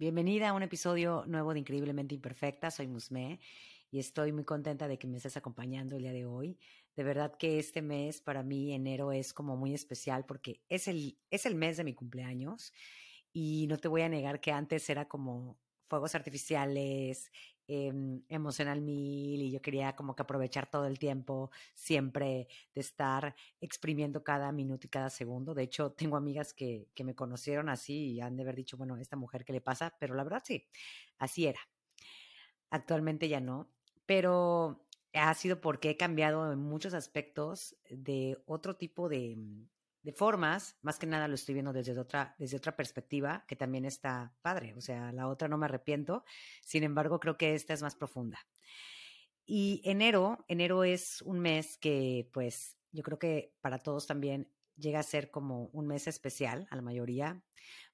Bienvenida a un episodio nuevo de Increíblemente Imperfecta. Soy Musme y estoy muy contenta de que me estés acompañando el día de hoy. De verdad que este mes para mí, enero, es como muy especial porque es el, es el mes de mi cumpleaños y no te voy a negar que antes era como fuegos artificiales, eh, emocional mil y yo quería como que aprovechar todo el tiempo siempre de estar exprimiendo cada minuto y cada segundo. De hecho, tengo amigas que, que me conocieron así y han de haber dicho, bueno, esta mujer, ¿qué le pasa? Pero la verdad sí, así era. Actualmente ya no, pero ha sido porque he cambiado en muchos aspectos de otro tipo de, de formas, más que nada lo estoy viendo desde otra, desde otra perspectiva, que también está padre. O sea, la otra no me arrepiento, sin embargo, creo que esta es más profunda. Y enero, enero es un mes que, pues, yo creo que para todos también llega a ser como un mes especial, a la mayoría,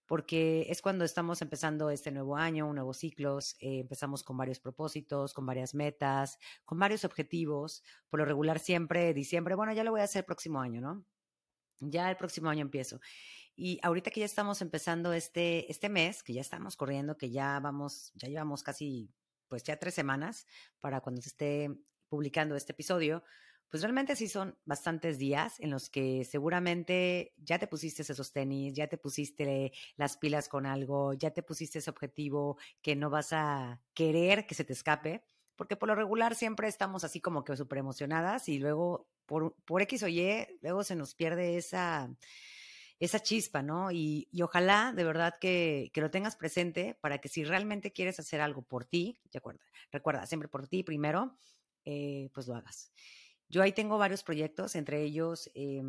porque es cuando estamos empezando este nuevo año, un nuevo ciclo, eh, empezamos con varios propósitos, con varias metas, con varios objetivos. Por lo regular siempre diciembre, bueno, ya lo voy a hacer el próximo año, ¿no? Ya el próximo año empiezo. Y ahorita que ya estamos empezando este, este mes, que ya estamos corriendo, que ya vamos, ya llevamos casi, pues ya tres semanas para cuando se esté publicando este episodio, pues realmente sí son bastantes días en los que seguramente ya te pusiste esos tenis, ya te pusiste las pilas con algo, ya te pusiste ese objetivo que no vas a querer que se te escape, porque por lo regular siempre estamos así como que súper emocionadas y luego por, por X o Y, luego se nos pierde esa, esa chispa, ¿no? Y, y ojalá de verdad que, que, lo tengas presente para que si realmente quieres hacer algo por ti, recuerda, recuerda siempre por ti primero, eh, pues lo hagas. Yo ahí tengo varios proyectos, entre ellos eh,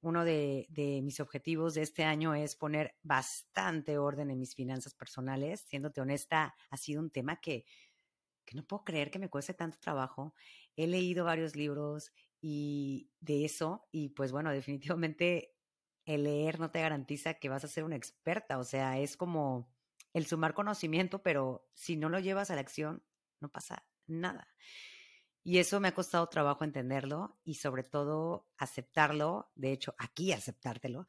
uno de, de, mis objetivos de este año es poner bastante orden en mis finanzas personales. Siéndote honesta, ha sido un tema que, no puedo creer que me cueste tanto trabajo. He leído varios libros, y de eso, y pues bueno, definitivamente el leer no te garantiza que vas a ser una experta, o sea, es como el sumar conocimiento, pero si no lo llevas a la acción, no pasa nada. Y eso me ha costado trabajo entenderlo y sobre todo aceptarlo, de hecho, aquí aceptártelo.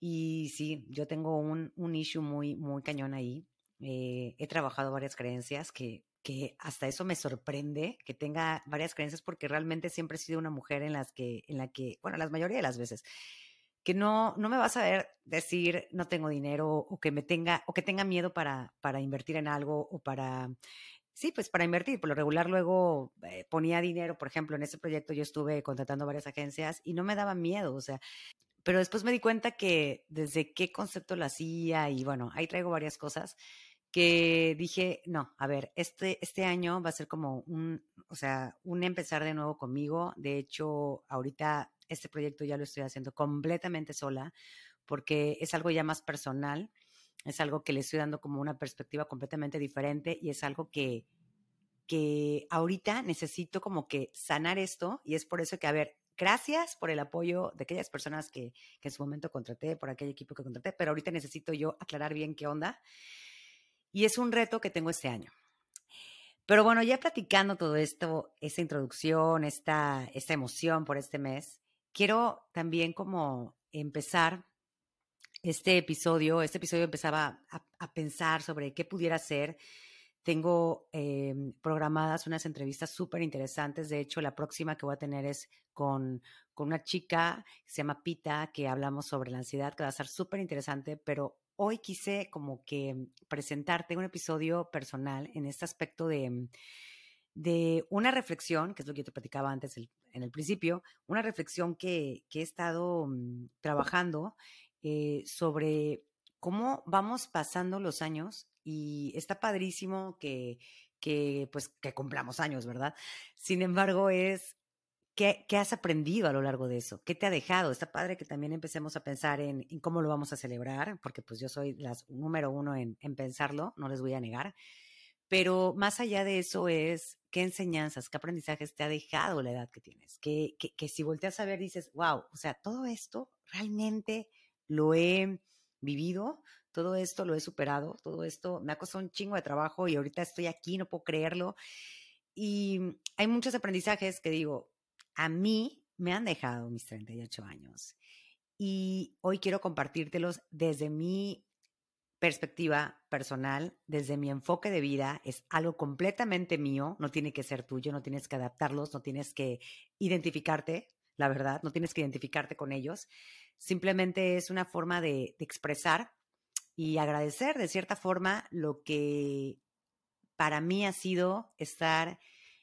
Y sí, yo tengo un, un issue muy, muy cañón ahí. Eh, he trabajado varias creencias que que hasta eso me sorprende que tenga varias creencias porque realmente siempre he sido una mujer en las que, en la que, bueno, la mayoría de las veces, que no, no me vas a ver decir no tengo dinero o que me tenga, o que tenga miedo para, para invertir en algo o para, sí, pues para invertir. Por lo regular luego eh, ponía dinero, por ejemplo, en ese proyecto yo estuve contratando varias agencias y no me daba miedo, o sea, pero después me di cuenta que desde qué concepto lo hacía y bueno, ahí traigo varias cosas que dije, no, a ver, este, este año va a ser como un, o sea, un empezar de nuevo conmigo. De hecho, ahorita este proyecto ya lo estoy haciendo completamente sola porque es algo ya más personal, es algo que le estoy dando como una perspectiva completamente diferente y es algo que, que ahorita necesito como que sanar esto y es por eso que, a ver, gracias por el apoyo de aquellas personas que, que en su momento contraté, por aquel equipo que contraté, pero ahorita necesito yo aclarar bien qué onda y es un reto que tengo este año. Pero bueno, ya platicando todo esto, esta introducción, esta, esta emoción por este mes, quiero también como empezar este episodio. Este episodio empezaba a, pensar sobre qué pudiera ser. Tengo eh, programadas unas entrevistas súper interesantes. De hecho, la próxima que voy a tener es con, con una chica que se llama Pita, que hablamos sobre la ansiedad, que va a ser súper interesante, pero hoy quise como que presentarte un episodio personal en este aspecto de, de una reflexión, que es lo que yo te platicaba antes en el principio, una reflexión que, que he estado mm, trabajando eh, sobre cómo vamos pasando los años y está padrísimo que, que, pues, que cumplamos años, ¿verdad? Sin embargo, es ¿Qué, ¿Qué, has aprendido a lo largo de eso? ¿Qué te ha dejado? Está padre que también empecemos a pensar en, cómo lo vamos a celebrar, porque pues yo soy la número uno en, en, pensarlo, no les voy a negar. Pero más allá de eso es qué enseñanzas, qué aprendizajes te ha dejado la edad que tienes. Que, que si volteas a ver dices, wow, o sea, todo esto realmente lo he vivido, todo esto lo he superado, todo esto me ha costado un chingo de trabajo y ahorita estoy aquí, no puedo creerlo. Y hay muchos aprendizajes que digo, a mí me han dejado mis 38 años y hoy quiero compartírtelos desde mi perspectiva personal, desde mi enfoque de vida, es algo completamente mío, no tiene que ser tuyo, no tienes que adaptarlos, no tienes que identificarte, la verdad, no tienes que identificarte con ellos, simplemente es una forma de, de expresar y agradecer de cierta forma lo que para mí ha sido estar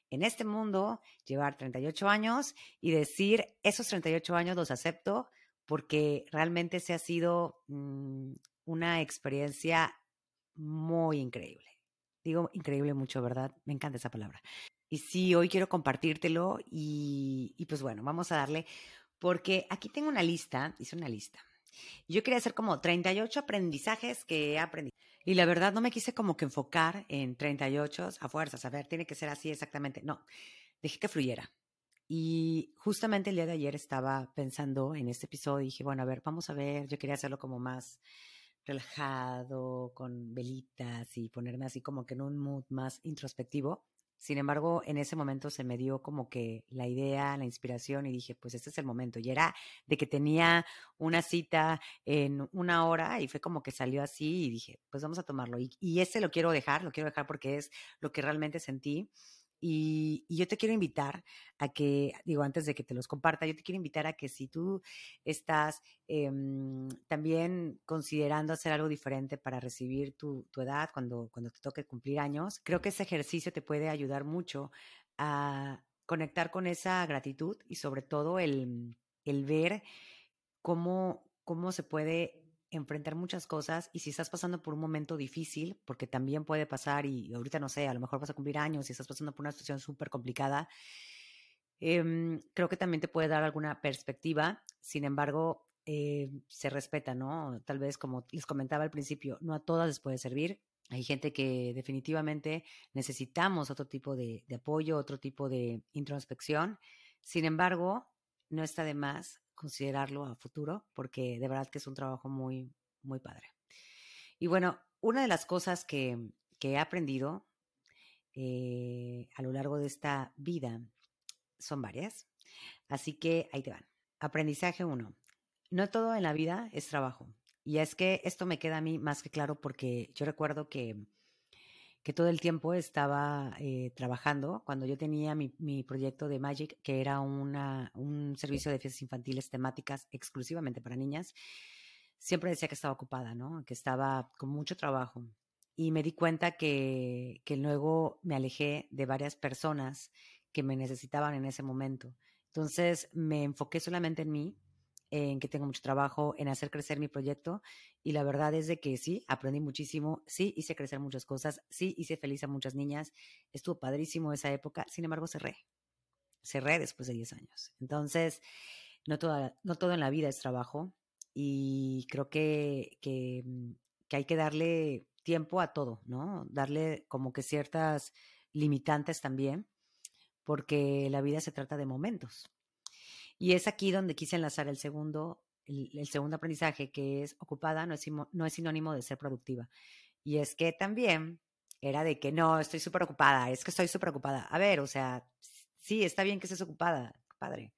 en este mundo, llevar 38 años y decir, esos 38 años los acepto porque realmente se ha sido mm, una experiencia muy increíble. Digo increíble mucho, ¿verdad? Me encanta esa palabra. Y sí, hoy quiero compartírtelo y, y pues bueno, vamos a darle, porque aquí tengo una lista, hice una lista. Yo quería hacer como 38 aprendizajes que he aprendido. Y la verdad no me quise como que enfocar en 38 a fuerzas, a ver, tiene que ser así exactamente. No, dejé que fluyera. Y justamente el día de ayer estaba pensando en este episodio y dije, bueno, a ver, vamos a ver, yo quería hacerlo como más relajado, con velitas y ponerme así como que en un mood más introspectivo. Sin embargo, en ese momento se me dio como que la idea, la inspiración y dije, pues este es el momento. Y era de que tenía una cita en una hora y fue como que salió así y dije, pues vamos a tomarlo. Y, y ese lo quiero dejar, lo quiero dejar porque es lo que realmente sentí. Y, yo te quiero invitar a que, digo, antes de que te los comparta, yo te quiero invitar a que si tú estás em, también considerando hacer algo diferente para recibir tu, edad cuando, cuando te toque cumplir años, creo que ese ejercicio te puede ayudar mucho a conectar con esa gratitud y sobre todo el, el ver cómo, cómo se puede enfrentar muchas cosas y si estás pasando por un momento difícil, porque también puede pasar y ahorita no sé, a lo mejor vas a cumplir años y estás pasando por una situación súper complicada, em, creo que también te puede dar alguna perspectiva. Sin embargo, eh, se respeta, ¿no? Tal vez como les comentaba al principio, no a todas les puede servir. Hay gente que definitivamente necesitamos otro tipo de, de apoyo, otro tipo de introspección. Sin embargo, no está de más considerarlo a futuro, porque de verdad que es un trabajo muy, muy padre. Y bueno, una de las cosas que, que he aprendido eh, a lo largo de esta vida son varias, así que ahí te van. Aprendizaje uno. No todo en la vida es trabajo. Y es que esto me queda a mí más que claro porque yo recuerdo que que todo el tiempo estaba eh, trabajando cuando yo tenía mi, mi, proyecto de Magic, que era una, un servicio de fiestas infantiles temáticas exclusivamente para niñas. Siempre decía que estaba ocupada, ¿no? Que estaba con mucho trabajo. Y me di cuenta que, que luego me alejé de varias personas que me necesitaban en ese momento. Entonces me enfoqué solamente en mí en que tengo mucho trabajo, en hacer crecer mi proyecto. Y la verdad es de que sí, aprendí muchísimo, sí, hice crecer muchas cosas, sí, hice feliz a muchas niñas. Estuvo padrísimo esa época, sin embargo, cerré. Cerré después de 10 años. Entonces, no, toda, no todo en la vida es trabajo y creo que, que, mm, que hay que darle tiempo a todo, ¿no? Darle como que ciertas limitantes también, porque la vida se trata de momentos. Y es aquí donde quise enlazar el segundo, el, segundo aprendizaje, que es ocupada no es, no es sinónimo de ser productiva. Y es que también era de que no, estoy súper ocupada, es que estoy súper ocupada. A ver, o sea, sí, está bien que estés ocupada, padre.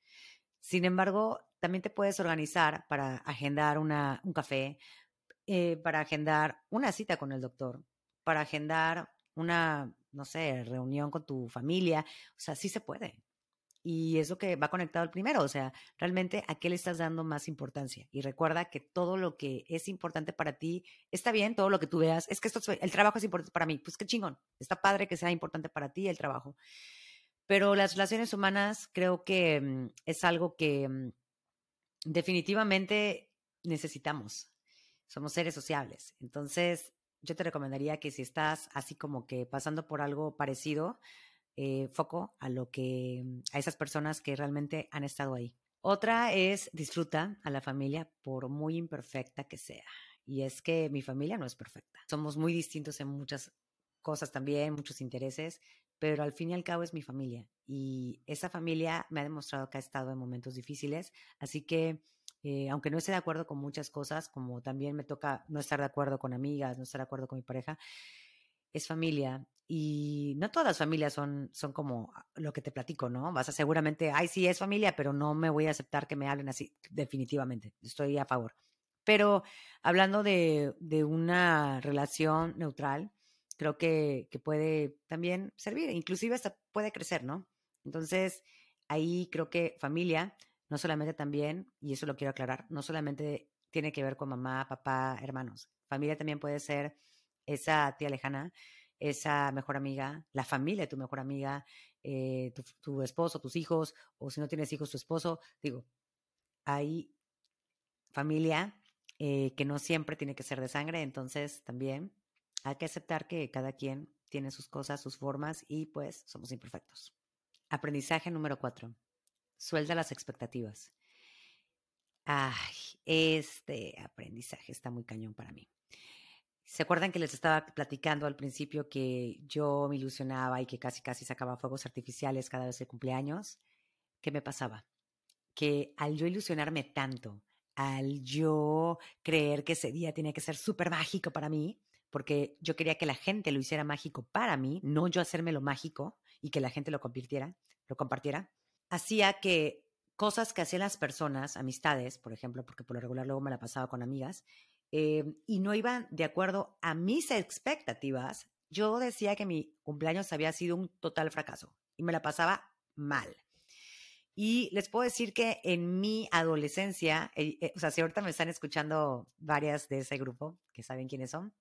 Sin embargo, también te puedes organizar para agendar una, un café, eh, para agendar una cita con el doctor, para agendar una, no sé, reunión con tu familia. O sea, sí se puede y es lo que va conectado al primero, o sea, realmente a qué le estás dando más importancia. Y recuerda que todo lo que es importante para ti está bien, todo lo que tú veas, es que esto, el trabajo es importante para mí, pues qué chingón, está padre que sea importante para ti el trabajo. Pero las relaciones humanas creo que mm, es algo que mm, definitivamente necesitamos. Somos seres sociables. Entonces, yo te recomendaría que si estás así como que pasando por algo parecido, eh, foco a lo que, mm, a esas personas que realmente han estado ahí. Otra es disfruta a la familia por muy imperfecta que sea. Y es que mi familia no es perfecta. Somos muy distintos en muchas cosas también, muchos intereses, pero al fin y al cabo es mi familia. Y esa familia me ha demostrado que ha estado en momentos difíciles. Así que, eh, aunque no esté de acuerdo con muchas cosas, como también me toca no estar de acuerdo con amigas, no estar de acuerdo con mi pareja, es familia y no todas las familias son, son como lo que te platico, ¿no? Vas a seguramente, ay, sí, es familia, pero no me voy a aceptar que me hablen así, definitivamente, estoy a favor. Pero hablando de, una relación neutral, creo que, que, puede también servir, inclusive hasta puede crecer, ¿no? Entonces, ahí creo que familia, no solamente también, y eso lo quiero aclarar, no solamente tiene que ver con mamá, papá, hermanos. Familia también puede ser esa tía lejana, esa mejor amiga, la familia de tu mejor amiga, eh, tu, esposo, tus hijos, o si no tienes hijos, tu esposo. Digo, hay familia eh, que no siempre tiene que ser de sangre, entonces también hay que aceptar que cada quien tiene sus cosas, sus formas y pues somos imperfectos. Aprendizaje número cuatro. Suelta las expectativas. Ay, este aprendizaje está muy cañón para mí. ¿Se acuerdan que les estaba platicando al principio que yo me ilusionaba y que casi casi sacaba fuegos artificiales cada vez de cumpleaños? ¿Qué me pasaba? Que al yo ilusionarme tanto, al yo creer que ese día tenía que ser súper mágico para mí, porque yo quería que la gente lo hiciera mágico para mí, no yo hacérmelo mágico y que la gente lo convirtiera, lo compartiera, hacía que cosas que hacían las personas, amistades, por ejemplo, porque por lo regular luego me la pasaba con amigas, eh, y no iban de acuerdo a mis expectativas, yo decía que mi cumpleaños había sido un total fracaso y me la pasaba mal. Y les puedo decir que en mi adolescencia, eh, eh, o sea, si ahorita me están escuchando varias de ese grupo, que saben quiénes son,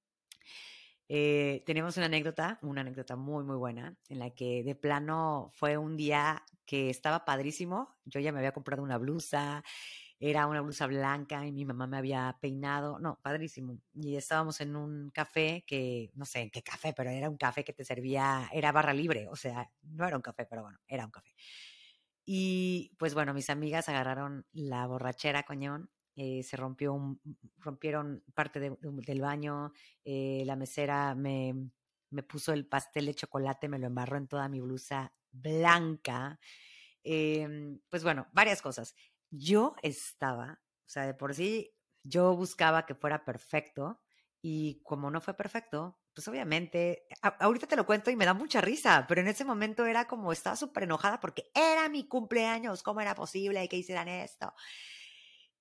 tenemos una anécdota, una anécdota muy, muy buena, en la que de plano fue un día que estaba padrísimo. Yo ya me había comprado una blusa, era una blusa blanca y mi mamá me había peinado, no, padrísimo. Y estábamos en un café que, no sé en qué café, pero era un café que te servía, era barra libre, o sea, no era un café, pero bueno, era un café. Y pues bueno, mis amigas agarraron la borrachera, coñón, eh, se rompió rompieron parte del baño, eh, la mesera me, me puso el pastel de chocolate, me lo embarró en toda mi blusa blanca. Em, pues bueno, varias cosas yo estaba, o sea, de por sí, yo buscaba que fuera perfecto y como no fue perfecto, pues obviamente, ahorita te lo cuento y me da mucha risa, pero en ese momento era como, estaba súper enojada porque era mi cumpleaños, ¿cómo era posible que hicieran esto?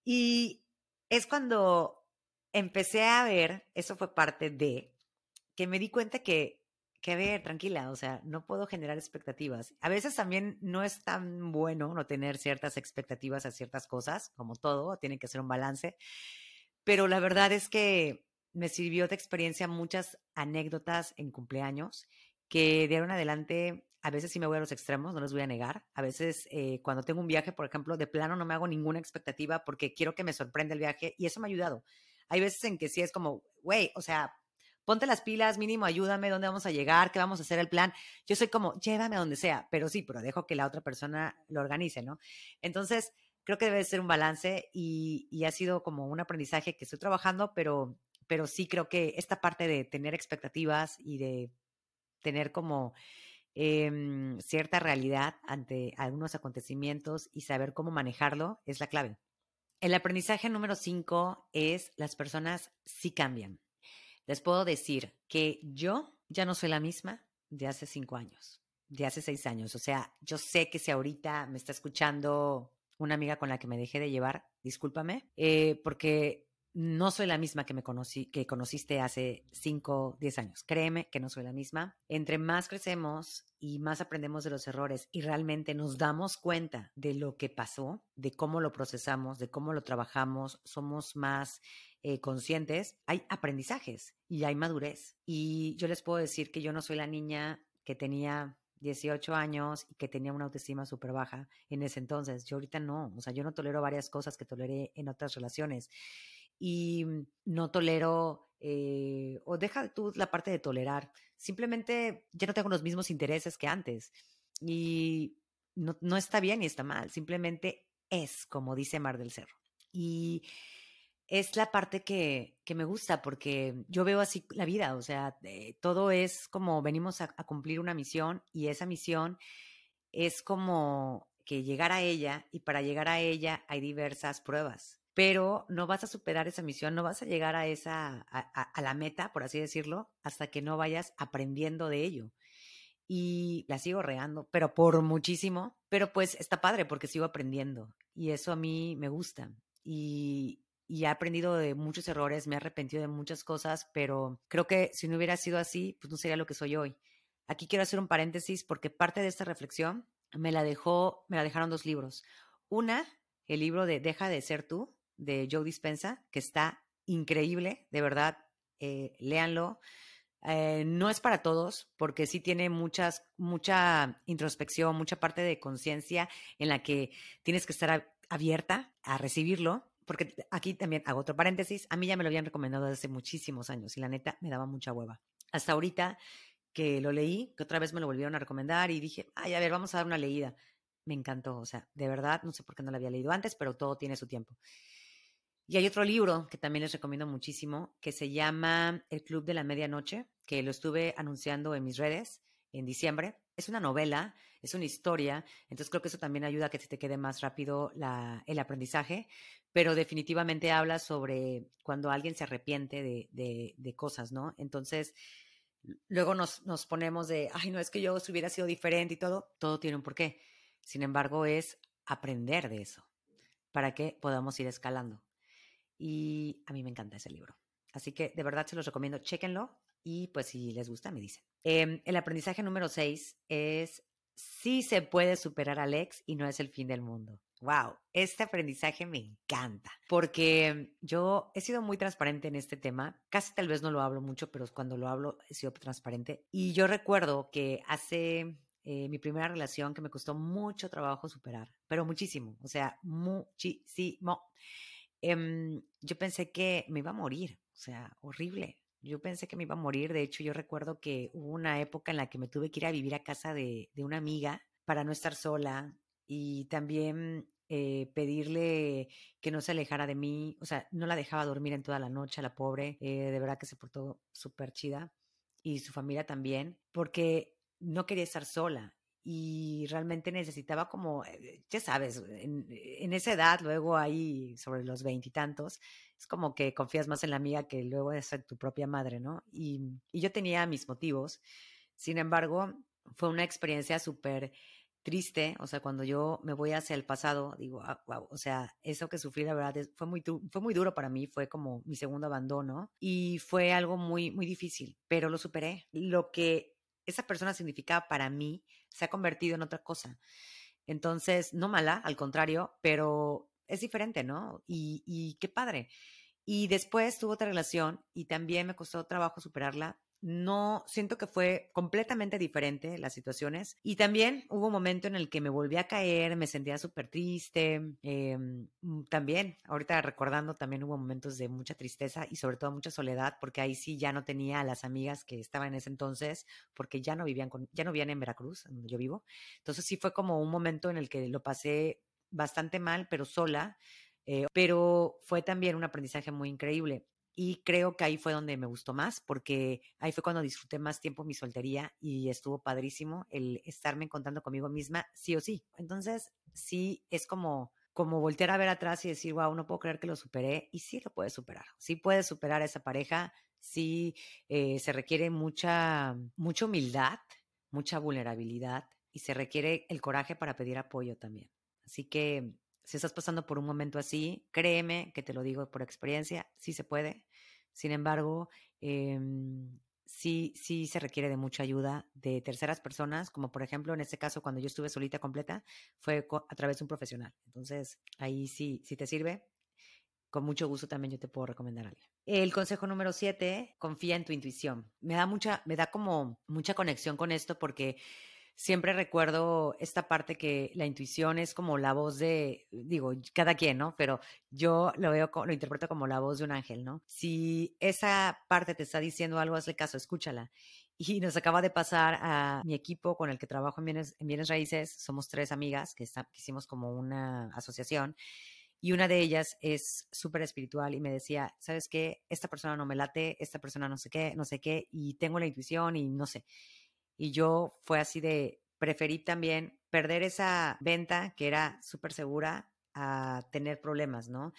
Y es cuando empecé a ver, eso fue parte de, que me di cuenta que que ver, tranquila, o sea, no puedo generar expectativas. A veces también no es tan bueno no tener ciertas expectativas a ciertas cosas, como todo, tiene que ser un balance. Pero la verdad es que me sirvió de experiencia muchas anécdotas en cumpleaños que dieron adelante. A veces sí me voy a los extremos, no les voy a negar. A veces eh, cuando tengo un viaje, por ejemplo, de plano no me hago ninguna expectativa porque quiero que me sorprenda el viaje y eso me ha ayudado. Hay veces en que sí es como, güey, o sea, ponte las pilas, mínimo ayúdame, dónde vamos a llegar, qué vamos a hacer el plan. Yo soy como, llévame a donde sea, pero sí, pero dejo que la otra persona lo organice, ¿no? Entonces, creo que debe ser un balance y, ha sido como un aprendizaje que estoy trabajando, pero, pero sí creo que esta parte de tener expectativas y de tener como em, cierta realidad ante algunos acontecimientos y saber cómo manejarlo es la clave. El aprendizaje número cinco es las personas sí cambian les puedo decir que yo ya no soy la misma de hace cinco años, de hace seis años. O sea, yo sé que si ahorita me está escuchando una amiga con la que me dejé de llevar, discúlpame, eh, porque no soy la misma que me conocí, que conociste hace 5, 10 años. Créeme que no soy la misma. Entre más crecemos y más aprendemos de los errores y realmente nos damos cuenta de lo que pasó, de cómo lo procesamos, de cómo lo trabajamos, somos más eh, conscientes, hay aprendizajes y hay madurez. Y yo les puedo decir que yo no soy la niña que tenía 18 años y que tenía una autoestima súper baja en ese entonces. Yo ahorita no, o sea, yo no tolero varias cosas que toleré en otras relaciones y no tolero, eh, o deja tú la parte de tolerar, simplemente ya no tengo los mismos intereses que antes y no, no está bien ni está mal, simplemente es como dice Mar del Cerro. Y es la parte que, que, me gusta porque yo veo así la vida, o sea, eh, todo es como venimos a, a, cumplir una misión y esa misión es como que llegar a ella y para llegar a ella hay diversas pruebas pero no vas a superar esa misión, no vas a llegar a esa, a, la meta, por así decirlo, hasta que no vayas aprendiendo de ello. Y la sigo reando, pero por muchísimo, pero pues está padre porque sigo aprendiendo y eso a mí me gusta. Y, y he aprendido de muchos errores, me he arrepentido de muchas cosas, pero creo que si no hubiera sido así, pues no sería lo que soy hoy. Aquí quiero hacer un paréntesis porque parte de esta reflexión me la dejó, me la dejaron dos libros. Una, el libro de Deja de ser tú, de Joe Dispensa, que está increíble, de verdad, eh, léanlo. Eh, no es para todos, porque sí tiene muchas, mucha introspección, mucha parte de conciencia en la que tienes que estar abierta a recibirlo, porque aquí también hago otro paréntesis, a mí ya me lo habían recomendado hace muchísimos años y la neta me daba mucha hueva. Hasta ahorita que lo leí, que otra vez me lo volvieron a recomendar y dije, ay, a ver, vamos a dar una leída. Me encantó, o sea, de verdad, no sé por qué no lo había leído antes, pero todo tiene su tiempo. Y hay otro libro que también les recomiendo muchísimo, que se llama El Club de la Medianoche, que lo estuve anunciando en mis redes en diciembre. Es una novela, es una historia, entonces creo que eso también ayuda a que se te quede más rápido el aprendizaje, pero definitivamente habla sobre cuando alguien se arrepiente de, de, de cosas, ¿no? Entonces, luego nos, nos ponemos de, ay, no es que yo hubiera sido diferente y todo, todo tiene un porqué. Sin embargo, es aprender de eso para que podamos ir escalando. Y a mí me encanta ese libro. Así que de verdad se los recomiendo, chéquenlo y pues si les gusta me dicen. Em, el aprendizaje número seis es si se puede superar al ex y no es el fin del mundo. Wow, este aprendizaje me encanta porque yo he sido muy transparente en este tema. Casi tal vez no lo hablo mucho, pero cuando lo hablo he sido transparente. Y yo recuerdo que hace eh, mi primera relación que me costó mucho trabajo superar, pero muchísimo, o sea, muchísimo. Em, yo pensé que me iba a morir, o sea, horrible. Yo pensé que me iba a morir. De hecho, yo recuerdo que hubo una época en la que me tuve que ir a vivir a casa de, de una amiga para no estar sola y también eh, pedirle que no se alejara de mí, o sea, no la dejaba dormir en toda la noche, la pobre, eh, de verdad que se portó súper chida y su familia también, porque no quería estar sola y realmente necesitaba como, eh, ya sabes, en, esa edad, luego ahí sobre los veintitantos, es como que confías más en la amiga que luego es en tu propia madre, ¿no? Y, y yo tenía mis motivos, sin embargo, fue una experiencia súper triste, o sea, cuando yo me voy hacia el pasado, digo, wow, ah, o sea, eso que sufrí, la verdad, fue muy, fue muy duro para mí, fue como mi segundo abandono y fue algo muy, muy difícil, pero lo superé. Lo que esa persona significaba para mí se ha convertido en otra cosa. Entonces, no mala, al contrario, pero es diferente, ¿no? Y, y qué padre. Y después tuvo otra relación y también me costó trabajo superarla, no siento que fue completamente diferente las situaciones. Y también hubo un momento en el que me volví a caer, me sentía súper triste. Mm, también, ahorita recordando, también hubo momentos de mucha tristeza y sobre todo mucha soledad, porque ahí sí ya no tenía a las amigas que estaban en ese entonces, porque ya no vivían con, ya no vivían en Veracruz, donde yo vivo. Entonces sí fue como un momento en el que lo pasé bastante mal, pero sola. Eh, pero fue también un aprendizaje muy increíble. Y creo que ahí fue donde me gustó más, porque ahí fue cuando disfruté más tiempo mi soltería y estuvo padrísimo el estarme encontrando conmigo misma, sí o sí. Entonces, sí, es como, como voltear a ver atrás y decir, wow, no puedo creer que lo superé. Y sí lo puedes superar. Sí puedes superar a esa pareja. Sí eh, se requiere mucha, mucha humildad, mucha vulnerabilidad y se requiere el coraje para pedir apoyo también. Así que si estás pasando por un momento así, créeme que te lo digo por experiencia, sí se puede. Sin embargo, em, sí, sí se requiere de mucha ayuda de terceras personas, como por ejemplo en este caso cuando yo estuve solita completa, fue a través de un profesional. Entonces, ahí sí, si te sirve, con mucho gusto también yo te puedo recomendar a alguien. El consejo número siete, confía en tu intuición. Me da mucha, me da como mucha conexión con esto porque siempre recuerdo esta parte que la intuición es como la voz de, digo, cada quien, ¿no? Pero yo lo veo, lo interpreto como la voz de un ángel, ¿no? Si esa parte te está diciendo algo, hazle caso, escúchala. Y nos acaba de pasar a mi equipo con el que trabajo en bienes, en bienes raíces. Somos tres amigas que, hicimos como una asociación. Y una de ellas es súper espiritual y me decía, ¿sabes qué? Esta persona no me late, esta persona no sé qué, no sé qué, y tengo la intuición y no sé. Y yo fue así de, preferí también perder esa venta que era súper segura a tener problemas, ¿no?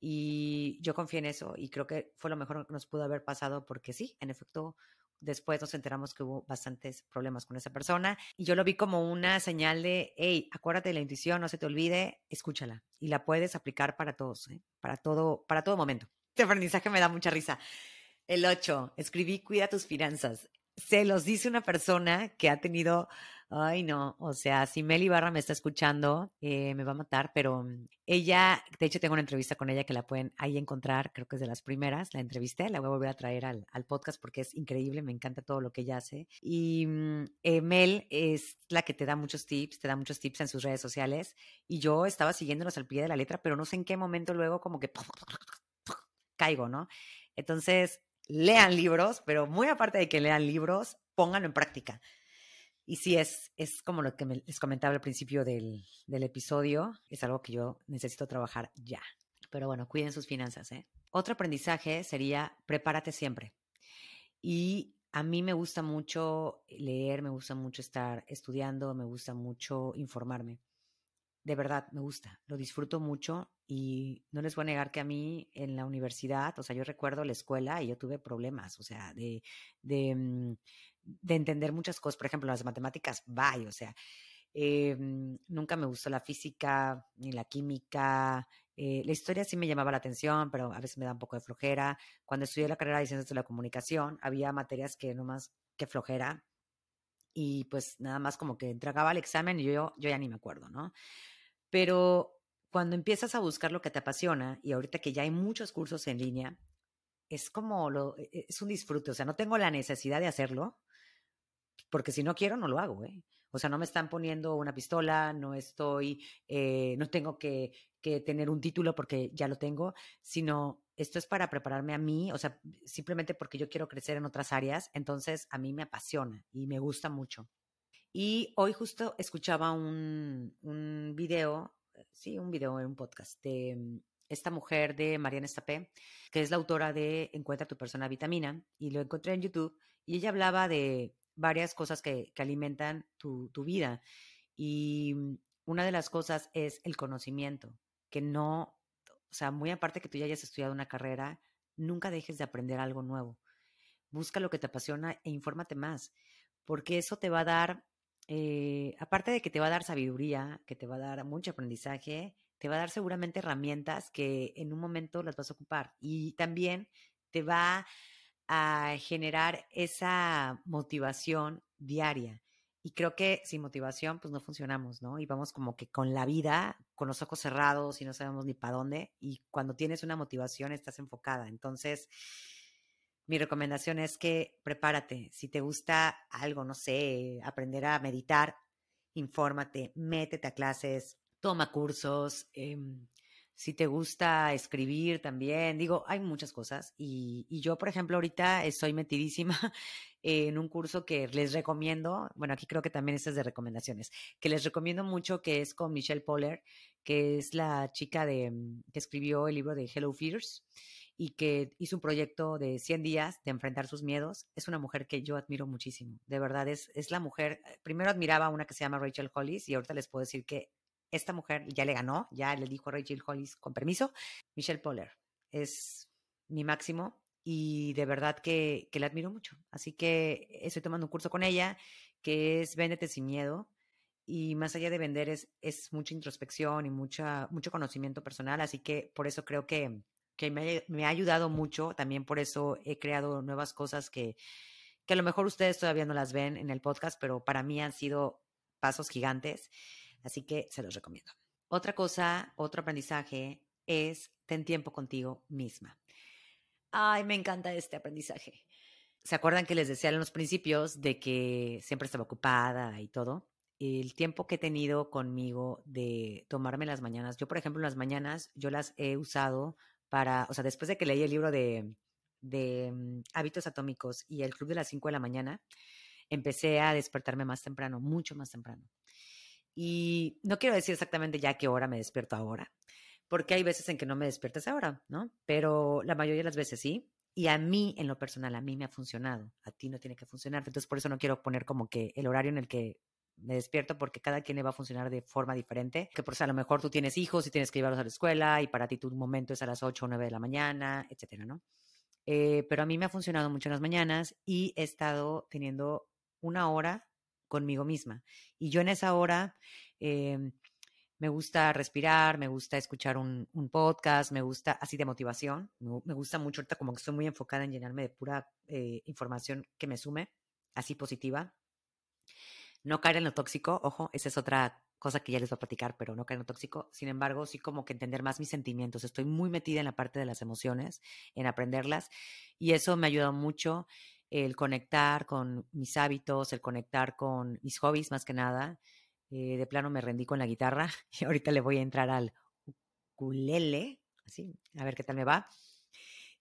Y yo confié en eso y creo que fue lo mejor que nos pudo haber pasado porque sí, en efecto, después nos enteramos que hubo bastantes problemas con esa persona y yo lo vi como una señal de, hey, acuérdate de la intuición, no se te olvide, escúchala y la puedes aplicar para todos, ¿eh? para todo, para todo momento. Este aprendizaje me da mucha risa. El 8, escribí cuida tus finanzas. Se los dice una persona que ha tenido Ay, no, o sea, si Meli Barra me está escuchando, eh, me va a matar, pero ella, de hecho tengo una entrevista con ella que la pueden ahí encontrar, creo que es de las primeras, la entrevisté, la voy a volver a traer al, podcast porque es increíble, me encanta todo lo que ella hace. Y mm, eh, Mel es la que te da muchos tips, te da muchos tips en sus redes sociales y yo estaba siguiéndolos al pie de la letra, pero no sé en qué momento luego como que caigo, ¿no? Entonces, lean libros, pero muy aparte de que lean libros, pónganlo en práctica y sí, es, es como lo que les comentaba al principio del, del episodio, es algo que yo necesito trabajar ya. Pero bueno, cuiden sus finanzas. ¿eh? Otro aprendizaje sería prepárate siempre. Y a mí me gusta mucho leer, me gusta mucho estar estudiando, me gusta mucho informarme. De verdad, me gusta, lo disfruto mucho y no les voy a negar que a mí en la universidad, o sea, yo recuerdo la escuela y yo tuve problemas, o sea, de, de mm, de entender muchas cosas. Por ejemplo, las matemáticas, bye, o sea, em, nunca me gustó la física ni la química. Eh, la historia sí me llamaba la atención, pero a veces me da un poco de flojera. Cuando estudié la carrera de Ciencias de la Comunicación, había materias que no más que flojera. Y pues nada más como que entregaba el examen y yo, yo ya ni me acuerdo, ¿no? Pero cuando empiezas a buscar lo que te apasiona, y ahorita que ya hay muchos cursos en línea, es como lo, e, e, es un disfrute, o sea, no tengo la necesidad de hacerlo, porque si no quiero, no lo hago, ¿eh? O sea, no me están poniendo una pistola, no estoy, eh, no tengo que, que, tener un título porque ya lo tengo, sino esto es para prepararme a mí, o sea, simplemente porque yo quiero crecer en otras áreas, entonces a mí me apasiona y me gusta mucho. Y hoy justo escuchaba un, un video, eh, sí, un video en un podcast de mm, esta mujer de Mariana Estapé, que es la autora de Encuentra tu persona vitamina, y lo encontré en YouTube, y ella hablaba de varias cosas que, alimentan tu, vida. Y mm, una de las cosas es el conocimiento, que no, o sea, muy aparte que tú ya hayas estudiado una carrera, nunca dejes de aprender algo nuevo. Busca lo que te apasiona e infórmate más, porque eso te va a dar, eh, aparte de que te va a dar sabiduría, que te va a dar mucho aprendizaje, te va a dar seguramente herramientas que en un momento las vas a ocupar y también te va a generar esa motivación diaria. Y creo que sin motivación, pues no funcionamos, ¿no? Y vamos como que con la vida, con los ojos cerrados y no sabemos ni para dónde. Y cuando tienes una motivación, estás enfocada. Entonces, mi recomendación es que prepárate. Si te gusta algo, no sé, aprender a meditar, infórmate, métete a clases, toma cursos, eh, si te gusta escribir también, digo, hay muchas cosas. Y, yo, por ejemplo, ahorita estoy metidísima en un curso que les recomiendo, bueno, aquí creo que también este es de recomendaciones, que les recomiendo mucho, que es con Michelle Poller, que es la chica de, mm, que escribió el libro de Hello Fears y que hizo un proyecto de 100 días de enfrentar sus miedos. Es una mujer que yo admiro muchísimo. De verdad, es, es la mujer. Eh, primero admiraba a una que se llama Rachel Hollis y ahorita les puedo decir que esta mujer ya le ganó, ya le dijo Rachel Hollis con permiso, Michelle Poller. Es mi máximo y de verdad que, que la admiro mucho. Así que estoy tomando un curso con ella que es Véndete sin miedo y más allá de vender es, es mucha introspección y mucha, mucho conocimiento personal, así que por eso creo que, que me, me, ha ayudado mucho, también por eso he creado nuevas cosas que, que a lo mejor ustedes todavía no las ven en el podcast, pero para mí han sido pasos gigantes Así que se los recomiendo. Otra cosa, otro aprendizaje es ten tiempo contigo misma. Ay, me encanta este aprendizaje. ¿Se acuerdan que les decía en los principios de que siempre estaba ocupada y todo? El tiempo que he tenido conmigo de tomarme las mañanas. Yo, por ejemplo, las mañanas yo las he usado para, o sea, después de que leí el libro de, mm, hábitos atómicos y el club de las 5 de la mañana, empecé a despertarme más temprano, mucho más temprano. Y no quiero decir exactamente ya qué hora me despierto ahora, porque hay veces en que no me despiertas ahora, ¿no? Pero la mayoría de las veces sí. Y a mí, en lo personal, a mí me ha funcionado. A ti no tiene que funcionar. Entonces, por eso no quiero poner como que el horario en el que me despierto porque cada quien le va a funcionar de forma diferente. Que por eso a lo mejor tú tienes hijos y tienes que llevarlos a la escuela y para ti tu momento es a las 8 o 9 de la mañana, etcétera, ¿no? eh, pero a mí me ha funcionado mucho en las mañanas y he estado teniendo una hora conmigo misma. Y yo en esa hora em, me gusta respirar, me gusta escuchar un, podcast, me gusta así de motivación, me, gusta mucho ahorita como que estoy muy enfocada en llenarme de pura eh, información que me sume, así positiva. No caer en lo tóxico, ojo, esa es otra cosa que ya les voy a platicar, pero no caer en lo tóxico. Sin embargo, sí como que entender más mis sentimientos. Estoy muy metida en la parte de las emociones, en aprenderlas, y eso me ha ayudado mucho el conectar con mis hábitos, el conectar con mis hobbies más que nada. Eh, de plano me rendí con la guitarra y ahorita le voy a entrar al ukulele, así, a ver qué tal me va.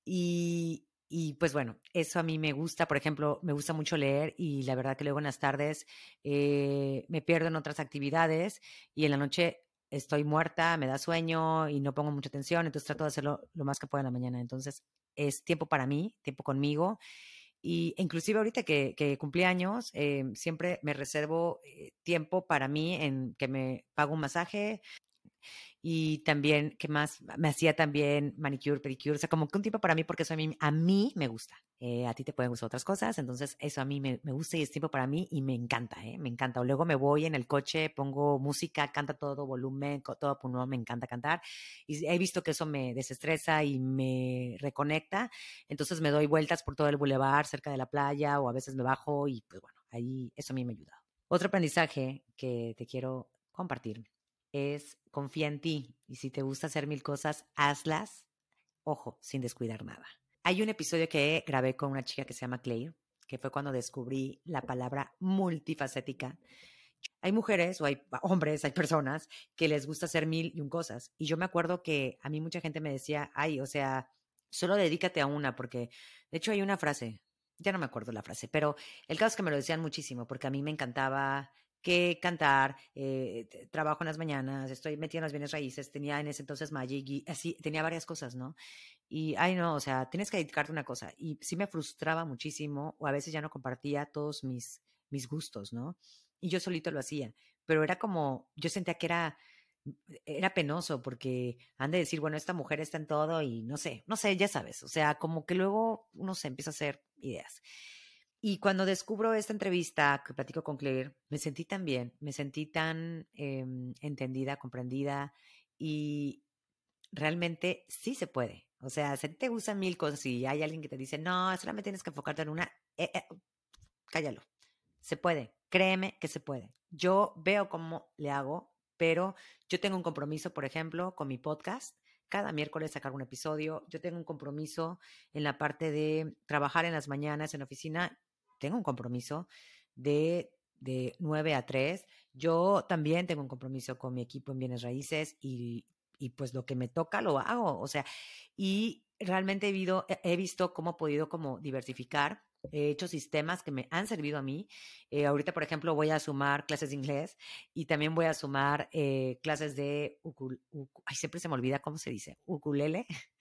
Y, y pues bueno, eso a mí me gusta, por ejemplo, me gusta mucho leer y la verdad que luego en las tardes eh, me pierdo en otras actividades y en la noche estoy muerta, me da sueño y no pongo mucha atención, entonces trato de hacerlo lo más que pueda en la mañana. Entonces es tiempo para mí, tiempo conmigo. Y inclusive ahorita que, que cumplí años, eh, siempre me reservo eh, tiempo para mí en que me pago un masaje, y también, ¿qué más? Me hacía también manicure, pedicure, o sea, como que un tiempo para mí, porque eso a mí, a mí me gusta. Eh, a ti te pueden gustar otras cosas, entonces eso a mí me, me, gusta y es tiempo para mí y me encanta, ¿eh? Me encanta. Luego me voy en el coche, pongo música, canta todo volumen, todo pulmón, me encanta cantar. Y he visto que eso me desestresa y me reconecta, entonces me doy vueltas por todo el bulevar cerca de la playa o a veces me bajo y pues bueno, ahí eso a mí me ayuda. Otro aprendizaje que te quiero compartir es confía en ti y si te gusta hacer mil cosas, hazlas, ojo, sin descuidar nada. Hay un episodio que grabé con una chica que se llama Claire, que fue cuando descubrí la palabra multifacética. Hay mujeres o hay hombres, hay personas que les gusta hacer mil y un cosas. Y yo me acuerdo que a mí mucha gente me decía, ay, o sea, solo dedícate a una, porque de hecho hay una frase, ya no me acuerdo la frase, pero el caso es que me lo decían muchísimo, porque a mí me encantaba que cantar, eh, trabajo en las mañanas, estoy metida en las bienes raíces, tenía en ese entonces Magic así, tenía varias cosas, ¿no? Y, ay, no, o sea, tienes que dedicarte a una cosa. Y sí me frustraba muchísimo, o a veces ya no compartía todos mis, mis gustos, ¿no? Y yo solito lo hacía, pero era como, yo sentía que era, era penoso porque han de decir, bueno, esta mujer está en todo y no sé, no sé, ya sabes, o sea, como que luego uno se empieza a hacer ideas. Y cuando descubro esta entrevista que platico con Claire, me sentí tan bien, me sentí tan em, entendida, comprendida y realmente sí se puede. O sea, si te gustan mil cosas y hay alguien que te dice, no, solamente tienes que enfocarte en una, eh, eh, cállalo. Se puede, créeme que se puede. Yo veo cómo le hago, pero yo tengo un compromiso, por ejemplo, con mi podcast cada miércoles sacar un episodio. Yo tengo un compromiso en la parte de trabajar en las mañanas en la oficina tengo un compromiso de, de 9 a 3. Yo también tengo un compromiso con mi equipo en bienes raíces y, y pues lo que me toca lo hago. O sea, y realmente he, he visto cómo he podido como diversificar. He hecho sistemas que me han servido a mí. Eh, ahorita, por ejemplo, voy a sumar clases de inglés y también voy a sumar eh, clases de siempre se me olvida cómo se dice, ukulele.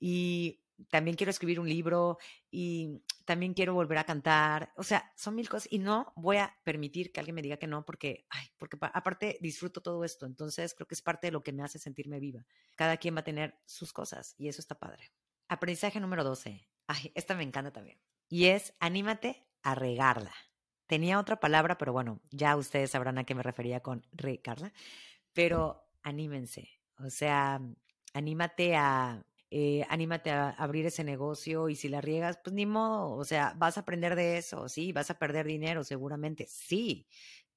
Y también quiero escribir un libro y también quiero volver a cantar. O sea, son mil cosas y no voy a permitir que alguien me diga que no porque, ay, porque aparte disfruto todo esto. Entonces creo que es parte de lo que me hace sentirme viva. Cada quien va a tener sus cosas y eso está padre. Aprendizaje número 12. Ay, esta me encanta también. Y es anímate a regarla. Tenía otra palabra, pero bueno, ya ustedes sabrán a qué me refería con regarla. Pero anímense. O sea, anímate a eh, anímate a abrir ese negocio y si la riegas, pues ni modo, o sea, vas a aprender de eso, sí, vas a perder dinero seguramente, sí,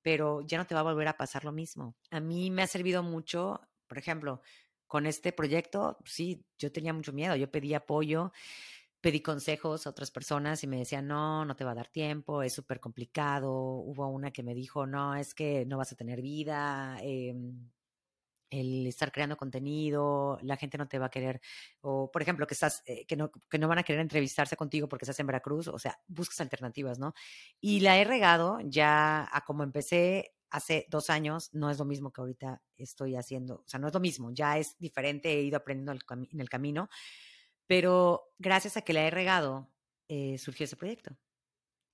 pero ya no te va a volver a pasar lo mismo. A mí me ha servido mucho, por ejemplo, con este proyecto, sí, yo tenía mucho miedo, yo pedí apoyo, pedí consejos a otras personas y me decían, no, no te va a dar tiempo, es súper complicado. Hubo una que me dijo, no, es que no vas a tener vida, eh, el estar creando contenido, la gente no te va a querer, o por ejemplo, que estás, eh, que, no, que no van a querer entrevistarse contigo porque estás en Veracruz, o sea, buscas alternativas, ¿no? Y la he regado ya a como empecé hace dos años, no es lo mismo que ahorita estoy haciendo, o sea, no es lo mismo, ya es diferente, he ido aprendiendo en el camino, pero gracias a que la he regado, eh, surgió ese proyecto.